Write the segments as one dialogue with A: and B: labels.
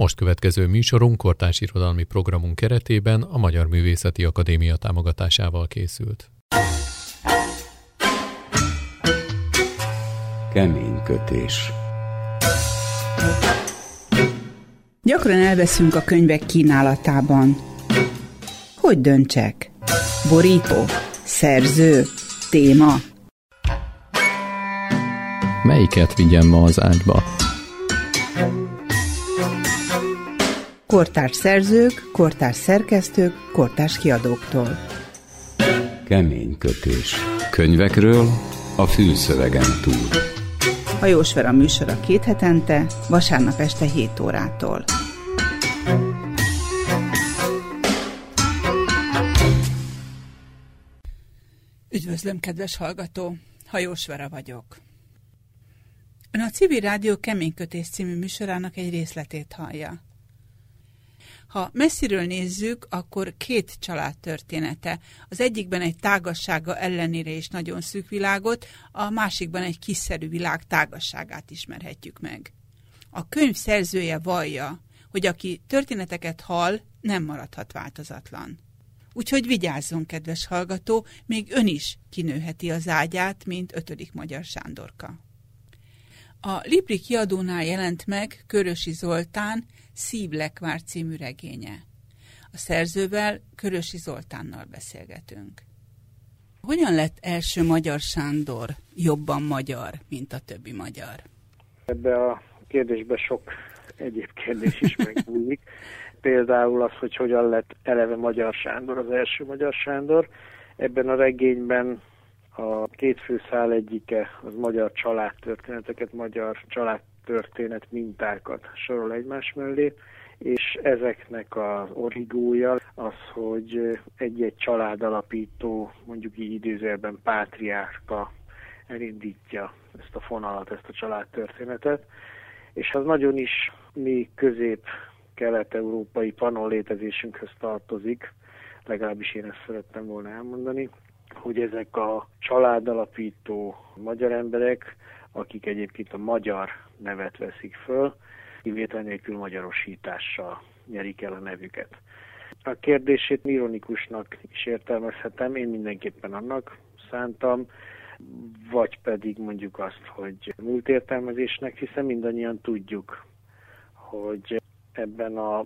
A: Most következő műsorunk kortárs irodalmi programunk keretében a Magyar Művészeti Akadémia támogatásával készült.
B: Kemény kötés.
C: Gyakran elveszünk a könyvek kínálatában. Hogy döntsek? Borító? Szerző? Téma?
A: Melyiket vigyem ma az ágyba?
C: Kortárs szerzők, kortárs szerkesztők, kortárs kiadóktól.
B: Kemény kötés. Könyvekről a fülszövegen túl.
C: Hajós Vera műsora két hetente, vasárnap este 7 órától. Üdvözlöm, kedves hallgató! Hajós Vera vagyok. Ön a Civil Rádió Keménykötés című műsorának egy részletét hallja. Ha messziről nézzük, akkor két család története. Az egyikben egy tágassága ellenére is nagyon szűk világot, a másikban egy kiszerű világ tágasságát ismerhetjük meg. A könyv szerzője vallja, hogy aki történeteket hall, nem maradhat változatlan. Úgyhogy vigyázzon, kedves hallgató, még ön is kinőheti az ágyát, mint ötödik magyar Sándorka. A Libri kiadónál jelent meg Körösi Zoltán Szívlekvár című regénye. A szerzővel Körösi Zoltánnal beszélgetünk. Hogyan lett első magyar Sándor jobban magyar, mint a többi magyar?
D: Ebbe a kérdésbe sok egyéb kérdés is megbújik. Például az, hogy hogyan lett eleve Magyar Sándor, az első Magyar Sándor. Ebben a regényben a két főszál egyike az magyar családtörténeteket, magyar családtörténet mintákat sorol egymás mellé, és ezeknek az origója az, hogy egy-egy családalapító, mondjuk így időzőben pátriárka elindítja ezt a fonalat, ezt a családtörténetet, és az nagyon is mi közép-kelet-európai panon létezésünkhöz tartozik, legalábbis én ezt szerettem volna elmondani, hogy ezek a családalapító magyar emberek, akik egyébként a magyar nevet veszik föl, kivétel nélkül magyarosítással nyerik el a nevüket. A kérdését ironikusnak is értelmezhetem, én mindenképpen annak szántam, vagy pedig mondjuk azt, hogy múlt értelmezésnek, hiszen mindannyian tudjuk, hogy ebben a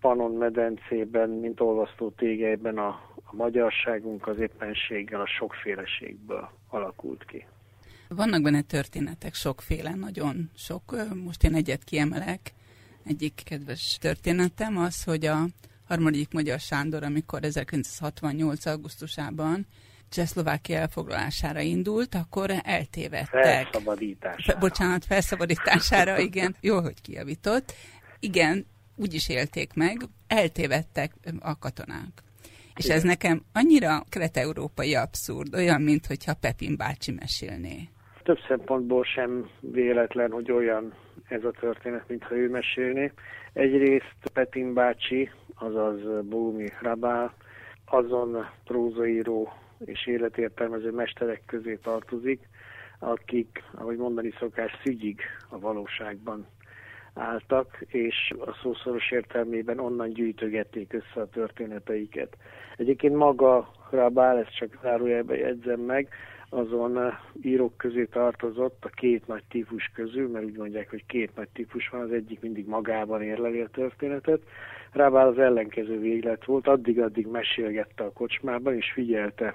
D: Panon medencében, mint olvasztó tégelyben a, a magyarságunk az éppenséggel a sokféleségből alakult ki.
C: Vannak benne történetek, sokféle, nagyon sok. Most én egyet kiemelek. Egyik kedves történetem az, hogy a harmadik Magyar Sándor, amikor 1968. augusztusában Csehszlovákia elfoglalására indult, akkor eltévedtek.
D: Felszabadítására.
C: Bocsánat, felszabadítására, igen. Jó, hogy kijavított. Igen, úgy is élték meg, eltévedtek a katonák. És ez nekem annyira kelet-európai abszurd, olyan, mintha Pepin bácsi mesélné.
D: Több szempontból sem véletlen, hogy olyan ez a történet, mintha ő mesélné. Egyrészt Pepin bácsi, azaz Bómi Rabál, azon prózaíró és életértelmező mesterek közé tartozik, akik, ahogy mondani szokás, szügyig a valóságban álltak, és a szószoros értelmében onnan gyűjtögették össze a történeteiket. Egyébként maga Rabál, ezt csak zárójelbe jegyzem meg, azon írók közé tartozott a két nagy típus közül, mert úgy mondják, hogy két nagy típus van, az egyik mindig magában érleli a történetet. Rábál az ellenkező véglet volt, addig-addig mesélgette a kocsmában, és figyelte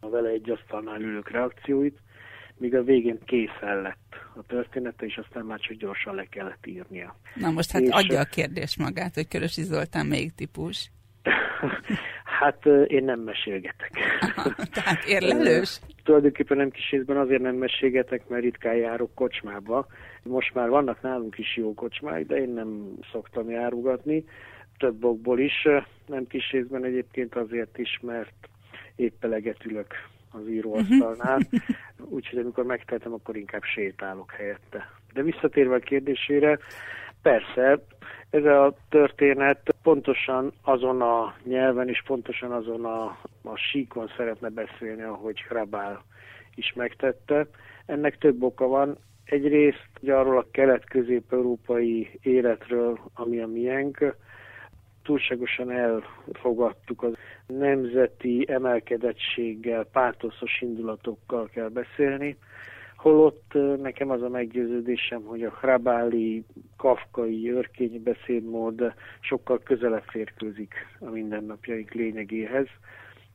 D: a vele egy asztalnál ülők reakcióit, míg a végén készen lett a története, és aztán már csak gyorsan le kellett írnia.
C: Na most hát és adja a kérdés magát, hogy Körösi Zoltán melyik típus?
D: hát én nem mesélgetek.
C: Tehát érlelős?
D: Tulajdonképpen nem kis részben azért nem mesélgetek, mert ritkán járok kocsmába. Most már vannak nálunk is jó kocsmák, de én nem szoktam járugatni. Több okból is, nem kis részben egyébként azért is, mert épp eleget ülök az íróasztalnál, úgyhogy amikor megtehetem, akkor inkább sétálok helyette. De visszatérve a kérdésére, persze, ez a történet pontosan azon a nyelven és pontosan azon a, a síkon szeretne beszélni, ahogy Hrabál is megtette. Ennek több oka van. Egyrészt ugye arról a kelet-közép-európai életről, ami a miénk, túlságosan elfogadtuk az nemzeti emelkedettséggel, pártoszos indulatokkal kell beszélni, holott nekem az a meggyőződésem, hogy a hrabáli, kafkai, örkény beszédmód sokkal közelebb férkőzik a mindennapjaink lényegéhez,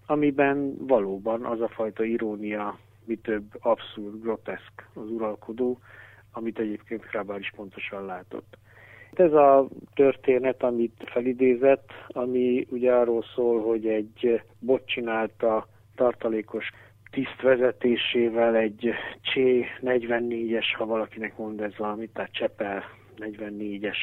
D: amiben valóban az a fajta irónia, mi több abszurd, groteszk az uralkodó, amit egyébként Hrabál is pontosan látott. Ez a történet, amit felidézett, ami ugye arról szól, hogy egy bot csinálta tartalékos tiszt vezetésével egy Csé 44-es, ha valakinek mond ez valamit, tehát Csepel 44-es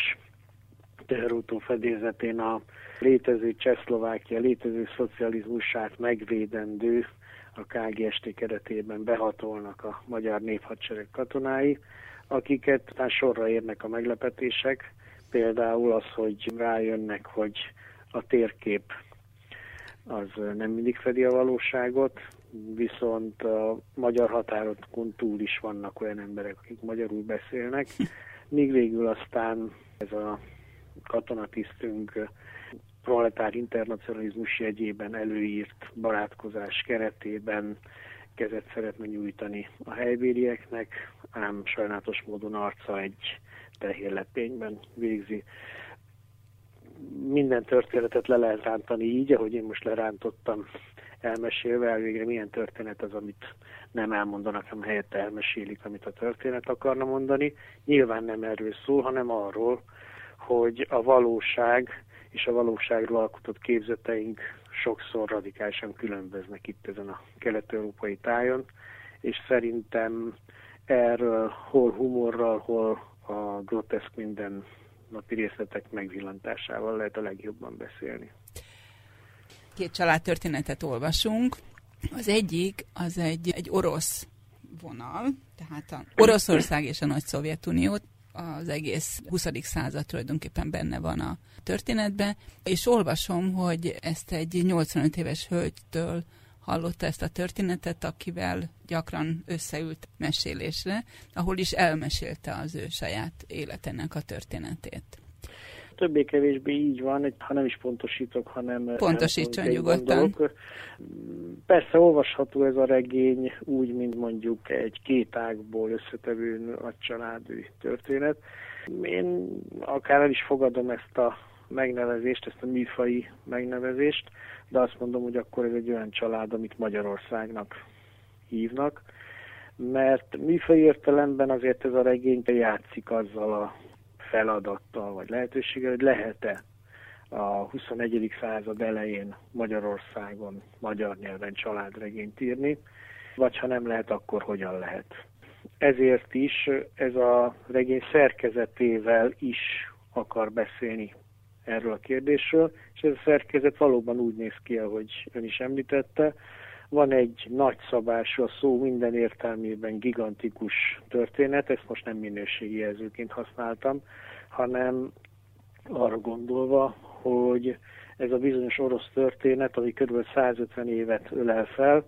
D: teherautó fedélzetén a létező Csehszlovákia, létező szocializmusát megvédendő a KGST keretében behatolnak a magyar néphadsereg katonái, akiket aztán sorra érnek a meglepetések, például az, hogy rájönnek, hogy a térkép az nem mindig fedi a valóságot, viszont a magyar határokon túl is vannak olyan emberek, akik magyarul beszélnek, míg végül aztán ez a katonatisztünk proletár internacionalizmus jegyében előírt barátkozás keretében kezet szeretne nyújtani a helybérieknek, ám sajnálatos módon arca egy tehérlepényben végzi. Minden történetet le lehet rántani így, ahogy én most lerántottam elmesélve, végre milyen történet az, amit nem elmondanak, hanem helyette elmesélik, amit a történet akarna mondani. Nyilván nem erről szól, hanem arról, hogy a valóság és a valóságról alkotott képzeteink sokszor radikálisan különböznek itt ezen a kelet-európai tájon, és szerintem erről hol humorral, hol a groteszk minden napi részletek megvillantásával lehet a legjobban beszélni.
C: Két családtörténetet olvasunk. Az egyik az egy, egy orosz vonal, tehát a Oroszország és a Nagy Szovjetunió az egész 20. század tulajdonképpen benne van a történetben, és olvasom, hogy ezt egy 85 éves hölgytől hallotta ezt a történetet, akivel gyakran összeült mesélésre, ahol is elmesélte az ő saját életének a történetét.
D: Többé-kevésbé így van, ha nem is pontosítok, hanem...
C: Pontosítson nyugodtan.
D: Persze olvasható ez a regény úgy, mint mondjuk egy két ágból összetevő nagy családi történet. Én akár el is fogadom ezt a megnevezést, ezt a műfai megnevezést, de azt mondom, hogy akkor ez egy olyan család, amit Magyarországnak hívnak, mert műfai értelemben azért ez a regény játszik azzal a feladattal vagy lehetőséggel, hogy lehet-e a 21. század elején Magyarországon magyar nyelven családregényt írni, vagy ha nem lehet, akkor hogyan lehet. Ezért is ez a regény szerkezetével is akar beszélni erről a kérdésről, és ez a szerkezet valóban úgy néz ki, ahogy ön is említette. Van egy nagyszabású, a szó minden értelmében gigantikus történet, ezt most nem minőségi jelzőként használtam, hanem arra gondolva, hogy ez a bizonyos orosz történet, ami kb. 150 évet ölel fel,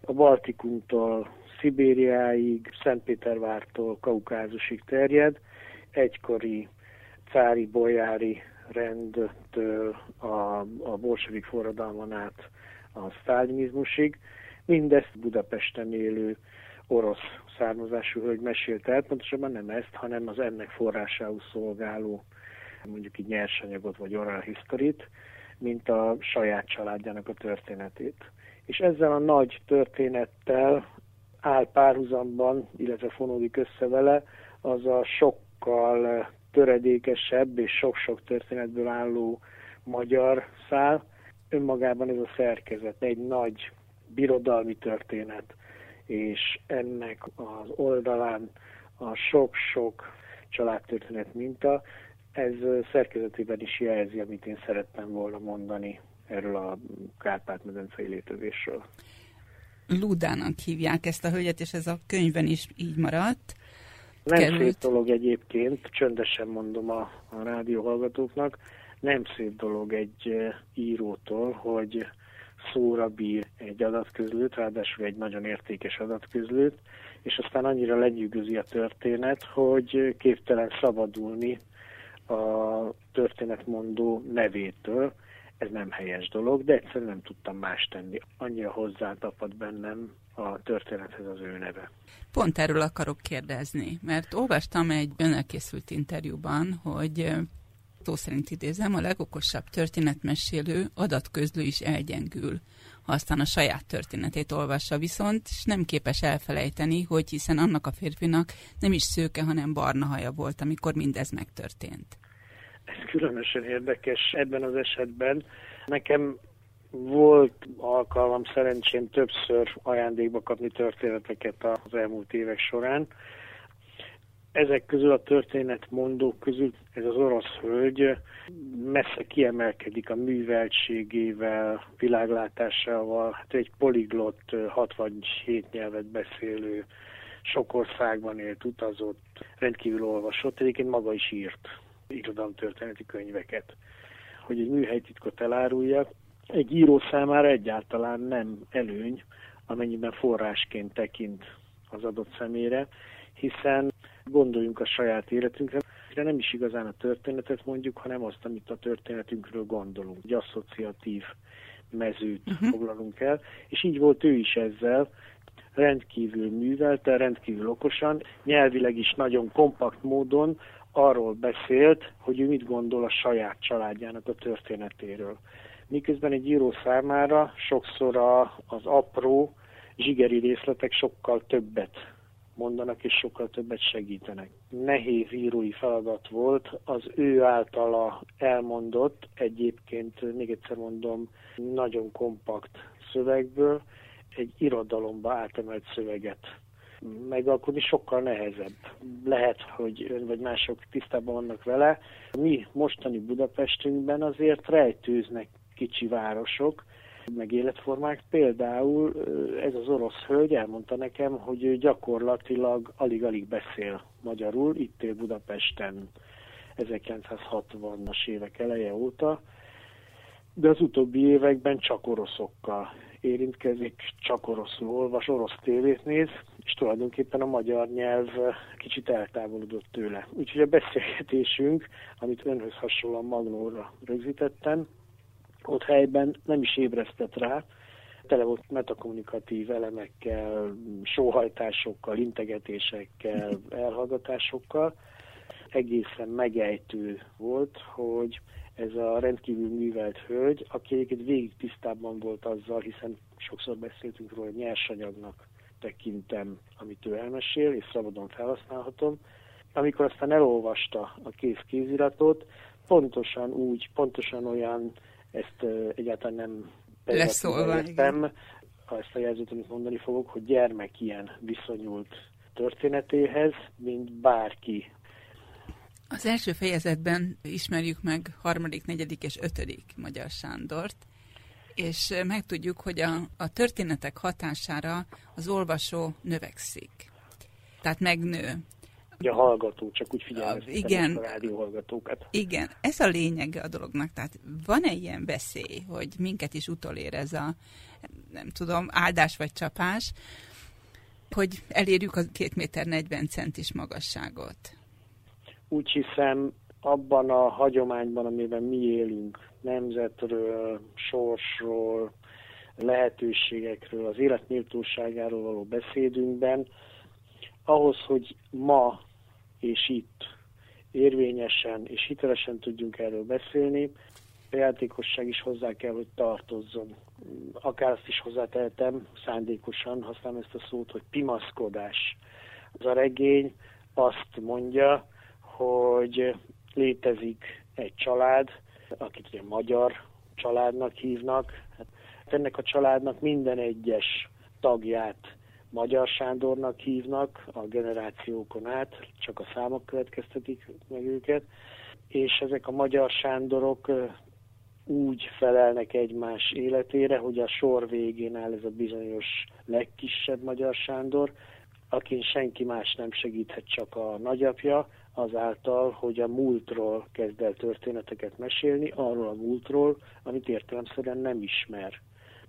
D: a Baltikumtól Szibériáig, Szentpétervártól Kaukázusig terjed, egykori cári bolyári rendtől a, a bolsevik forradalmon át a sztálinizmusig. Mindezt Budapesten élő orosz származású hölgy mesélte el, pontosabban nem ezt, hanem az ennek forrásául szolgáló mondjuk így nyersanyagot vagy oral historit, mint a saját családjának a történetét. És ezzel a nagy történettel áll párhuzamban, illetve fonódik össze vele, az a sokkal töredékesebb és sok-sok történetből álló magyar szál. Önmagában ez a szerkezet egy nagy birodalmi történet, és ennek az oldalán a sok-sok családtörténet minta, ez szerkezetében is jelzi, amit én szerettem volna mondani erről a Kárpát-medencei létezésről.
C: Ludának hívják ezt a hölgyet, és ez a könyvben is így maradt.
D: Nem került. szép dolog egyébként, csöndesen mondom a, a rádió hallgatóknak, nem szép dolog egy írótól, hogy szóra bír egy adatközlőt, ráadásul egy nagyon értékes adatközlőt, és aztán annyira lenyűgözi a történet, hogy képtelen szabadulni a történetmondó nevétől. Ez nem helyes dolog, de egyszerűen nem tudtam más tenni. Annyira hozzátapad bennem a történethez az ő neve.
C: Pont erről akarok kérdezni, mert olvastam egy önelkészült interjúban, hogy szó szerint idézem, a legokosabb történetmesélő adatközlő is elgyengül ha aztán a saját történetét olvassa viszont, és nem képes elfelejteni, hogy hiszen annak a férfinak nem is szőke, hanem barna haja volt, amikor mindez megtörtént.
D: Különösen érdekes ebben az esetben. Nekem volt alkalmam szerencsém többször ajándékba kapni történeteket az elmúlt évek során, ezek közül a történetmondók közül ez az orosz hölgy messze kiemelkedik a műveltségével, világlátásával. Hát egy poliglott, 67 nyelvet beszélő, sok országban élt, utazott, rendkívül olvasott, egyébként maga is írt irodalomtörténeti könyveket. Hogy egy műhelytitkot eláruljak, egy író számára egyáltalán nem előny, amennyiben forrásként tekint az adott személyre, hiszen gondoljunk a saját életünkre, de nem is igazán a történetet mondjuk, hanem azt, amit a történetünkről gondolunk. Egy asszociatív mezőt uh-huh. foglalunk el, és így volt ő is ezzel, rendkívül művelte, rendkívül okosan, nyelvileg is nagyon kompakt módon arról beszélt, hogy ő mit gondol a saját családjának a történetéről. Miközben egy író számára sokszor az apró, zsigeri részletek sokkal többet mondanak, és sokkal többet segítenek. Nehéz írói feladat volt az ő általa elmondott, egyébként még egyszer mondom, nagyon kompakt szövegből egy irodalomba átemelt szöveget megalkotni sokkal nehezebb. Lehet, hogy ön vagy mások tisztában vannak vele. Mi mostani Budapestünkben azért rejtőznek kicsi városok, meg életformák. Például ez az orosz hölgy elmondta nekem, hogy ő gyakorlatilag alig-alig beszél magyarul, itt él Budapesten 1960-as évek eleje óta, de az utóbbi években csak oroszokkal érintkezik, csak oroszul olvas, orosz tévét néz, és tulajdonképpen a magyar nyelv kicsit eltávolodott tőle. Úgyhogy a beszélgetésünk, amit önhöz hasonlóan Magnóra rögzítettem, ott helyben nem is ébresztett rá, tele volt metakommunikatív elemekkel, sóhajtásokkal, integetésekkel, elhallgatásokkal. Egészen megejtő volt, hogy ez a rendkívül művelt hölgy, aki egyébként végig tisztában volt azzal, hiszen sokszor beszéltünk róla, hogy nyersanyagnak tekintem, amit ő elmesél, és szabadon felhasználhatom. Amikor aztán elolvasta a kész kéziratot, pontosan úgy, pontosan olyan ezt egyáltalán nem
C: leszólva,
D: ha ezt a jelzőt, amit mondani fogok, hogy gyermek ilyen viszonyult történetéhez, mint bárki.
C: Az első fejezetben ismerjük meg harmadik, negyedik és ötödik Magyar Sándort, és megtudjuk, hogy a, a történetek hatására az olvasó növekszik. Tehát megnő.
D: Ugye a hallgató, csak úgy figyelmeztetem igen, a rádióhallgatókat.
C: Igen, ez a lényege a dolognak. Tehát van-e ilyen veszély, hogy minket is utolér ez a, nem tudom, áldás vagy csapás, hogy elérjük a két méter 40 centis magasságot?
D: Úgy hiszem, abban a hagyományban, amiben mi élünk, nemzetről, sorsról, lehetőségekről, az élet való beszédünkben, ahhoz, hogy ma és itt érvényesen és hitelesen tudjunk erről beszélni, a játékosság is hozzá kell, hogy tartozzon. Akár azt is hozzátehetem, szándékosan használom ezt a szót, hogy pimaszkodás. Az a regény azt mondja, hogy létezik egy család, akit ugye magyar családnak hívnak. Hát ennek a családnak minden egyes tagját Magyar Sándornak hívnak a generációkon át, csak a számok következtetik meg őket, és ezek a Magyar Sándorok úgy felelnek egymás életére, hogy a sor végén áll ez a bizonyos legkisebb Magyar Sándor, akin senki más nem segíthet, csak a nagyapja, azáltal, hogy a múltról kezd el történeteket mesélni, arról a múltról, amit értelemszerűen nem ismer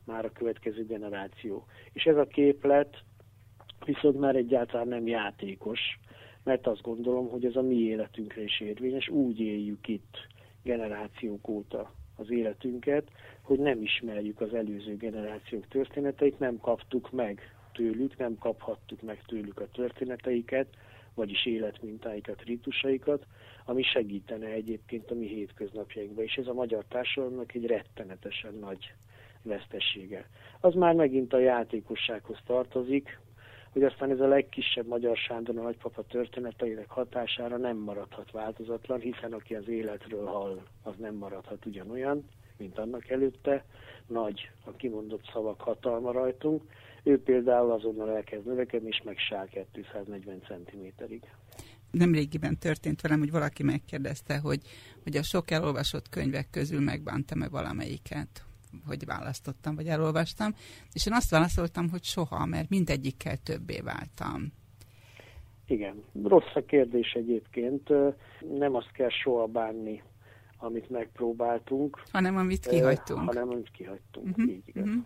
D: már a következő generáció. És ez a képlet viszont már egyáltalán nem játékos, mert azt gondolom, hogy ez a mi életünkre is érvényes, úgy éljük itt generációk óta az életünket, hogy nem ismerjük az előző generációk történeteit, nem kaptuk meg tőlük, nem kaphattuk meg tőlük a történeteiket, vagyis életmintáikat, ritusaikat, ami segítene egyébként a mi hétköznapjainkban, és ez a magyar társadalomnak egy rettenetesen nagy vesztessége. Az már megint a játékossághoz tartozik, hogy aztán ez a legkisebb Magyar Sándor a nagypapa történeteinek hatására nem maradhat változatlan, hiszen aki az életről hall, az nem maradhat ugyanolyan, mint annak előtte. Nagy a kimondott szavak hatalma rajtunk. Ő például azonnal elkezd növekedni, és sáll 240 cm-ig.
C: Nemrégiben történt velem, hogy valaki megkérdezte, hogy, hogy a sok elolvasott könyvek közül megbántam-e valamelyiket hogy választottam, vagy elolvastam, és én azt válaszoltam, hogy soha, mert mindegyikkel többé váltam.
D: Igen, rossz a kérdés egyébként. Nem azt kell soha bánni, amit megpróbáltunk.
C: Hanem amit kihagytunk.
D: Hanem amit kihagytunk, uh-huh, így igaz. Uh-huh.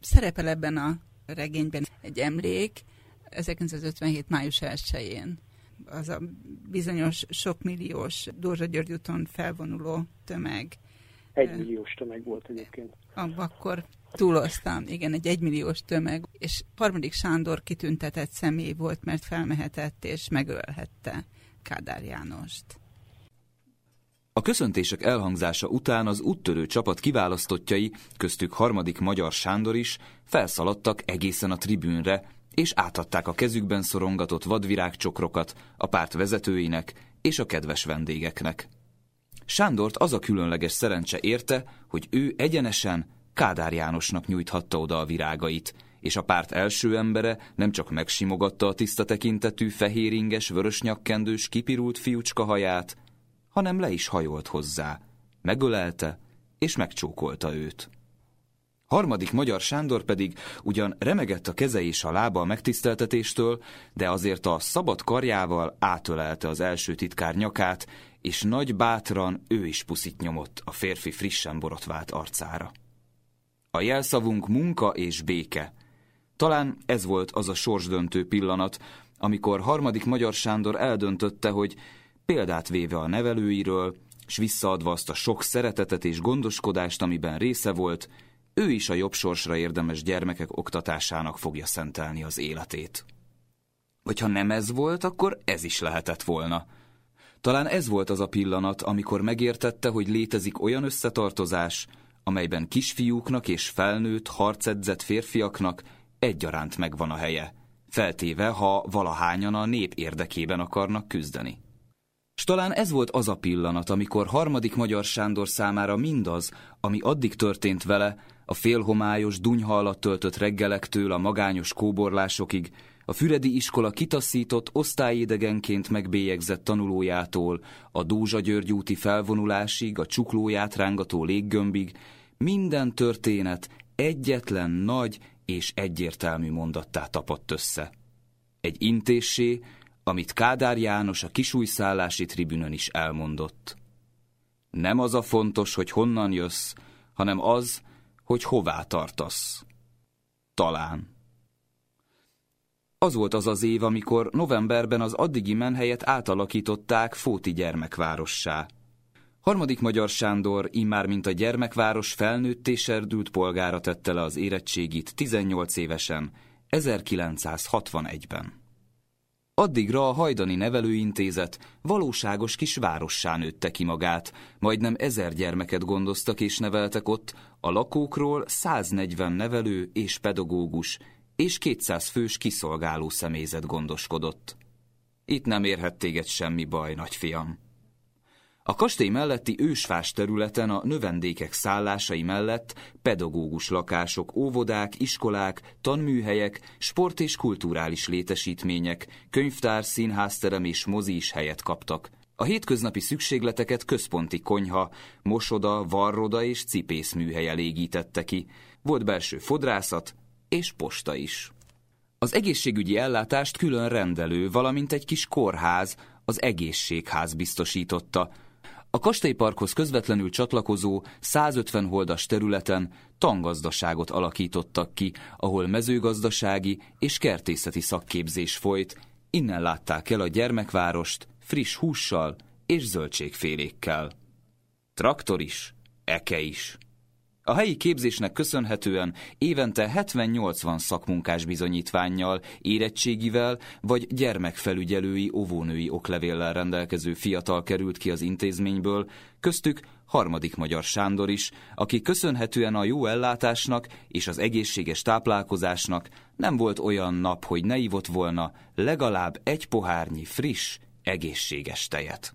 C: Szerepel ebben a regényben egy emlék 1957. május 1-én. Az a bizonyos sokmilliós Dózsa György úton felvonuló tömeg
D: egy milliós tömeg volt egyébként.
C: Akkor túloztam, igen, egy egymilliós tömeg, és harmadik Sándor kitüntetett személy volt, mert felmehetett és megölhette Kádár Jánost.
E: A köszöntések elhangzása után az úttörő csapat kiválasztottjai, köztük harmadik Magyar Sándor is, felszaladtak egészen a tribűnre, és átadták a kezükben szorongatott vadvirágcsokrokat a párt vezetőinek és a kedves vendégeknek. Sándort az a különleges szerencse érte, hogy ő egyenesen Kádár Jánosnak nyújthatta oda a virágait, és a párt első embere nem csak megsimogatta a tiszta tekintetű, fehéringes, vörösnyakkendős, kipirult fiúcska haját, hanem le is hajolt hozzá, megölelte és megcsókolta őt. Harmadik magyar Sándor pedig ugyan remegett a keze és a lába a megtiszteltetéstől, de azért a szabad karjával átölelte az első titkár nyakát, és nagy bátran ő is puszit nyomott a férfi frissen borotvált arcára. A jelszavunk munka és béke. Talán ez volt az a sorsdöntő pillanat, amikor harmadik Magyar Sándor eldöntötte, hogy példát véve a nevelőiről, s visszaadva azt a sok szeretetet és gondoskodást, amiben része volt, ő is a jobb sorsra érdemes gyermekek oktatásának fogja szentelni az életét. Vagy ha nem ez volt, akkor ez is lehetett volna – talán ez volt az a pillanat, amikor megértette, hogy létezik olyan összetartozás, amelyben kisfiúknak és felnőtt, harcedzett férfiaknak egyaránt megvan a helye, feltéve, ha valahányan a nép érdekében akarnak küzdeni. S talán ez volt az a pillanat, amikor harmadik Magyar Sándor számára mindaz, ami addig történt vele, a félhomályos, dunyha alatt töltött reggelektől a magányos kóborlásokig, a Füredi iskola kitaszított, osztályédegenként megbélyegzett tanulójától, a Dózsa György úti felvonulásig, a csuklóját rángató léggömbig, minden történet egyetlen nagy és egyértelmű mondattá tapadt össze. Egy intéssé, amit Kádár János a kisújszállási tribünön is elmondott. Nem az a fontos, hogy honnan jössz, hanem az, hogy hová tartasz. Talán. Az volt az az év, amikor novemberben az addigi menhelyet átalakították Fóti gyermekvárossá. Harmadik Magyar Sándor immár mint a gyermekváros felnőtt és erdült polgára tette le az érettségit 18 évesen, 1961-ben. Addigra a Hajdani Nevelőintézet valóságos kis várossá nőtte ki magát, majdnem ezer gyermeket gondoztak és neveltek ott, a lakókról 140 nevelő és pedagógus, és 200 fős kiszolgáló személyzet gondoskodott. Itt nem érhet téged semmi baj, nagyfiam. A kastély melletti ősfás területen a növendékek szállásai mellett pedagógus lakások, óvodák, iskolák, tanműhelyek, sport- és kulturális létesítmények, könyvtár, színházterem és mozi is helyet kaptak. A hétköznapi szükségleteket központi konyha, mosoda, varroda és cipészműhely elégítette ki. Volt belső fodrászat, és posta is. Az egészségügyi ellátást külön rendelő, valamint egy kis kórház, az egészségház biztosította. A kastélyparkhoz közvetlenül csatlakozó 150 holdas területen tangazdaságot alakítottak ki, ahol mezőgazdasági és kertészeti szakképzés folyt, innen látták el a gyermekvárost friss hússal és zöldségfélékkel. Traktor is, eke is. A helyi képzésnek köszönhetően évente 70-80 szakmunkás bizonyítványjal, érettségivel vagy gyermekfelügyelői óvónői oklevéllel rendelkező fiatal került ki az intézményből, köztük harmadik magyar Sándor is, aki köszönhetően a jó ellátásnak és az egészséges táplálkozásnak nem volt olyan nap, hogy ne ivott volna legalább egy pohárnyi friss, egészséges tejet.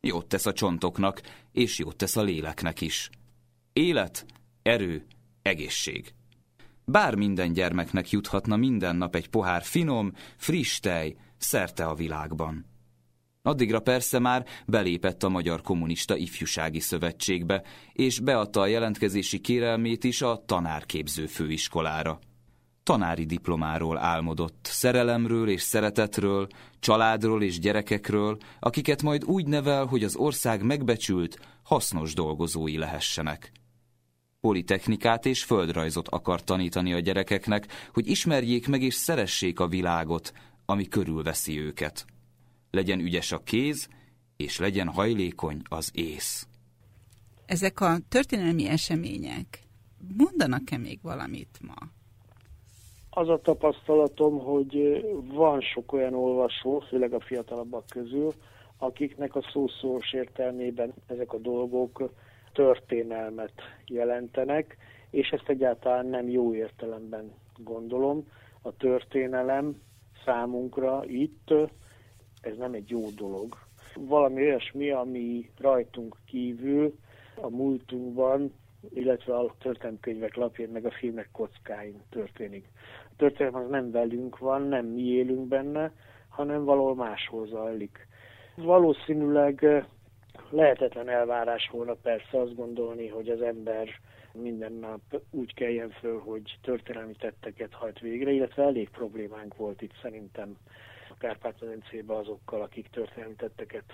E: Jót tesz a csontoknak, és jót tesz a léleknek is. Élet, erő, egészség. Bár minden gyermeknek juthatna minden nap egy pohár finom, friss tej, szerte a világban. Addigra persze már belépett a Magyar Kommunista Ifjúsági Szövetségbe, és beadta a jelentkezési kérelmét is a tanárképző főiskolára. Tanári diplomáról álmodott, szerelemről és szeretetről, családról és gyerekekről, akiket majd úgy nevel, hogy az ország megbecsült, hasznos dolgozói lehessenek politechnikát és földrajzot akar tanítani a gyerekeknek, hogy ismerjék meg és szeressék a világot, ami körülveszi őket. Legyen ügyes a kéz, és legyen hajlékony az ész.
C: Ezek a történelmi események mondanak-e még valamit ma?
D: Az a tapasztalatom, hogy van sok olyan olvasó, főleg a fiatalabbak közül, akiknek a szószós értelmében ezek a dolgok történelmet jelentenek, és ezt egyáltalán nem jó értelemben gondolom. A történelem számunkra itt, ez nem egy jó dolog. Valami olyasmi, ami rajtunk kívül a múltunkban, illetve a történelmkönyvek lapján, meg a filmek kockáin történik. A történelem az nem velünk van, nem mi élünk benne, hanem valahol máshol zajlik. Valószínűleg lehetetlen elvárás volna persze azt gondolni, hogy az ember minden nap úgy keljen föl, hogy történelmi tetteket hajt végre, illetve elég problémánk volt itt szerintem a Kárpát-medencében azokkal, akik történelmi tetteket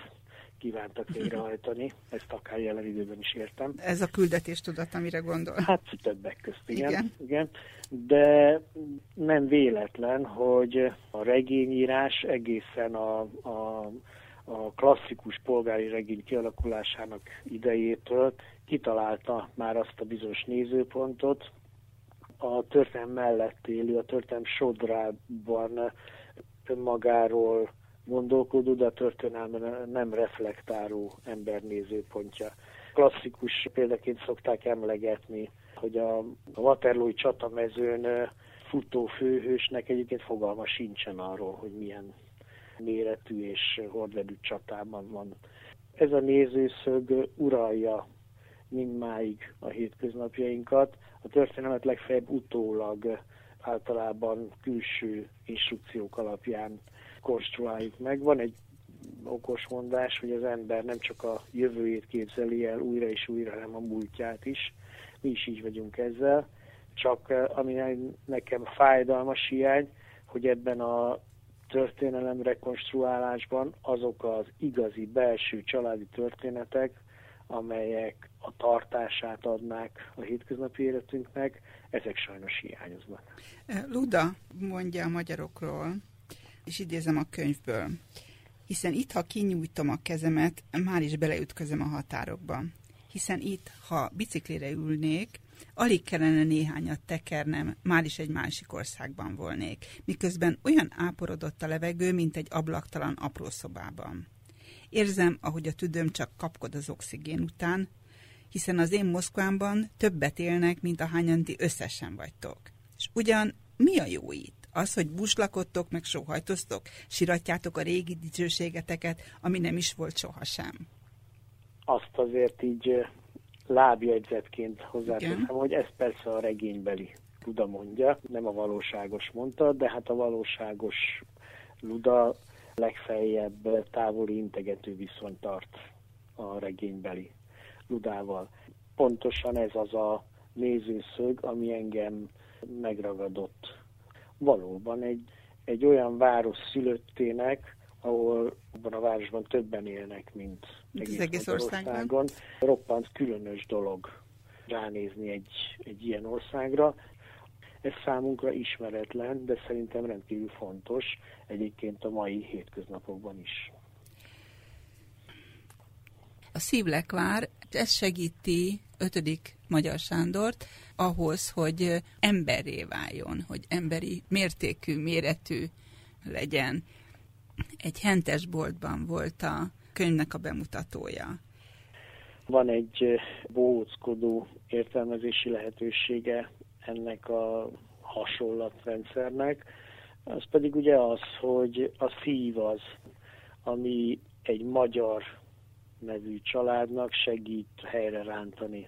D: kívántak végrehajtani. Ezt akár jelen időben is értem.
C: Ez a küldetés tudat, amire gondol.
D: Hát többek közt, igen. igen. igen. De nem véletlen, hogy a regényírás egészen a, a a klasszikus polgári regény kialakulásának idejétől kitalálta már azt a bizonyos nézőpontot, a történelem mellett élő, a történelem sodrában önmagáról gondolkodó, de a történelmen nem reflektáló ember nézőpontja. Klasszikus példaként szokták emlegetni, hogy a Waterloo-i csatamezőn futó főhősnek egyébként fogalma sincsen arról, hogy milyen méretű és hordvedű csatában van. Ez a nézőszög uralja mindmáig a hétköznapjainkat. A történelmet legfeljebb utólag általában külső instrukciók alapján konstruáljuk meg. Van egy okos mondás, hogy az ember nem csak a jövőjét képzeli el újra és újra, hanem a múltját is. Mi is így vagyunk ezzel. Csak eh, ami nekem fájdalmas hiány, hogy ebben a történelem rekonstruálásban azok az igazi belső családi történetek, amelyek a tartását adnák a hétköznapi életünknek, ezek sajnos hiányoznak.
C: Luda mondja a magyarokról, és idézem a könyvből, hiszen itt, ha kinyújtom a kezemet, már is beleütközöm a határokba. Hiszen itt, ha biciklire ülnék, Alig kellene néhányat tekernem, már is egy másik országban volnék, miközben olyan áporodott a levegő, mint egy ablaktalan apró szobában. Érzem, ahogy a tüdőm csak kapkod az oxigén után, hiszen az én Moszkvámban többet élnek, mint ahányan ti összesen vagytok. És ugyan mi a jó itt? Az, hogy buslakodtok, meg sóhajtoztok, siratjátok a régi dicsőségeteket, ami nem is volt sohasem.
D: Azt azért így lábjegyzetként hozzáteszem, hogy ez persze a regénybeli Luda mondja, nem a valóságos mondta, de hát a valóságos Luda legfeljebb távoli integető viszony tart a regénybeli Ludával. Pontosan ez az a nézőszög, ami engem megragadott. Valóban egy, egy olyan város szülöttének, ahol abban a városban többen élnek, mint
C: egész, egész országban.
D: Roppant különös dolog ránézni egy, egy ilyen országra. Ez számunkra ismeretlen, de szerintem rendkívül fontos egyébként a mai hétköznapokban is.
C: A szívlekvár, ez segíti ötödik Magyar Sándort ahhoz, hogy emberré váljon, hogy emberi mértékű, méretű legyen. Egy hentes boltban volt a könyvnek a bemutatója.
D: Van egy bóckodó értelmezési lehetősége ennek a hasonlatrendszernek, az pedig ugye az, hogy a szív az, ami egy magyar nevű családnak segít helyre rántani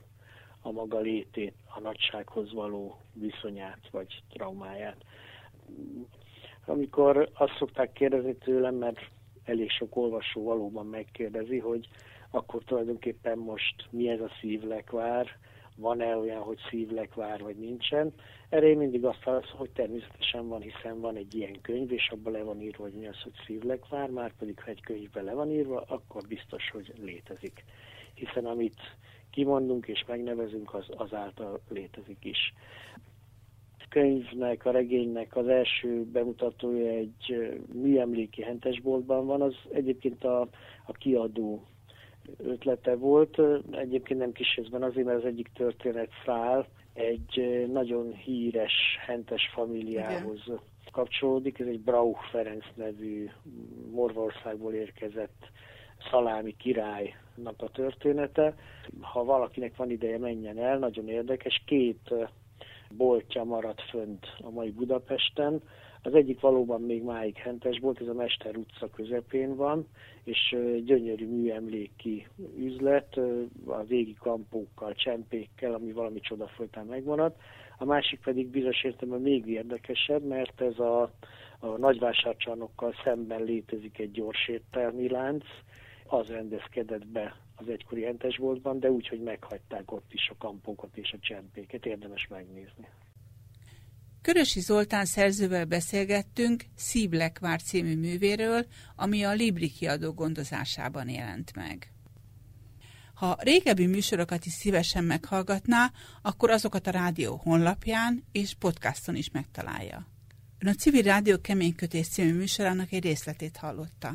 D: a maga létét, a nagysághoz való viszonyát vagy traumáját. Amikor azt szokták kérdezni tőlem, mert elég sok olvasó valóban megkérdezi, hogy akkor tulajdonképpen most mi ez a szívlekvár, van-e olyan, hogy szívlekvár, vagy nincsen. Erre én mindig azt válaszolom, hogy természetesen van, hiszen van egy ilyen könyv, és abban le van írva, hogy mi az, hogy szívlekvár, már pedig ha egy könyvben le van írva, akkor biztos, hogy létezik. Hiszen amit kimondunk és megnevezünk, az azáltal létezik is. Könyvnek, a regénynek az első bemutatója egy műemléki hentesboltban van, az egyébként a, a kiadó ötlete volt. Egyébként nem kis részben azért, mert az egyik történet szál egy nagyon híres hentes familiához Igen. kapcsolódik. Ez egy Brauch Ferenc nevű Morvaországból érkezett szalámi királynak a története. Ha valakinek van ideje, menjen el, nagyon érdekes. Két boltja maradt fönt a mai Budapesten. Az egyik valóban még máig hentes volt, ez a Mester utca közepén van, és gyönyörű műemléki üzlet, a régi kampókkal, csempékkel, ami valami csoda folytán megmaradt. A másik pedig bizonyos értelemben még érdekesebb, mert ez a, a nagyvásárcsarnokkal szemben létezik egy gyors értelmi lánc, az rendezkedett be az egykori hentesboltban, de úgy, hogy meghagyták ott is a kampókat és a csempéket, érdemes megnézni.
C: Körösi Zoltán szerzővel beszélgettünk Szívlekvár című művéről, ami a Libri kiadó gondozásában jelent meg. Ha régebbi műsorokat is szívesen meghallgatná, akkor azokat a rádió honlapján és podcaston is megtalálja. Ön a Civil Rádió Keménykötés című műsorának egy részletét hallotta.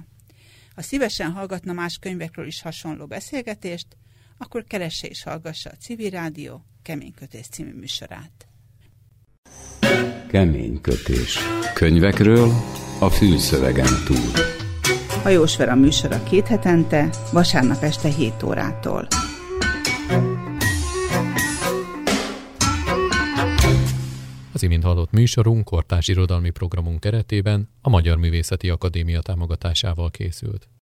C: Ha szívesen hallgatna más könyvekről is hasonló beszélgetést, akkor keresse és hallgassa a Civil Rádió Keménykötés című műsorát.
B: Kemény kötés. Könyvekről a fűszövegen túl.
C: Hajós Vera műsora két hetente, vasárnap este 7 órától.
A: Az imént hallott műsorunk kortás irodalmi programunk keretében a Magyar Művészeti Akadémia támogatásával készült.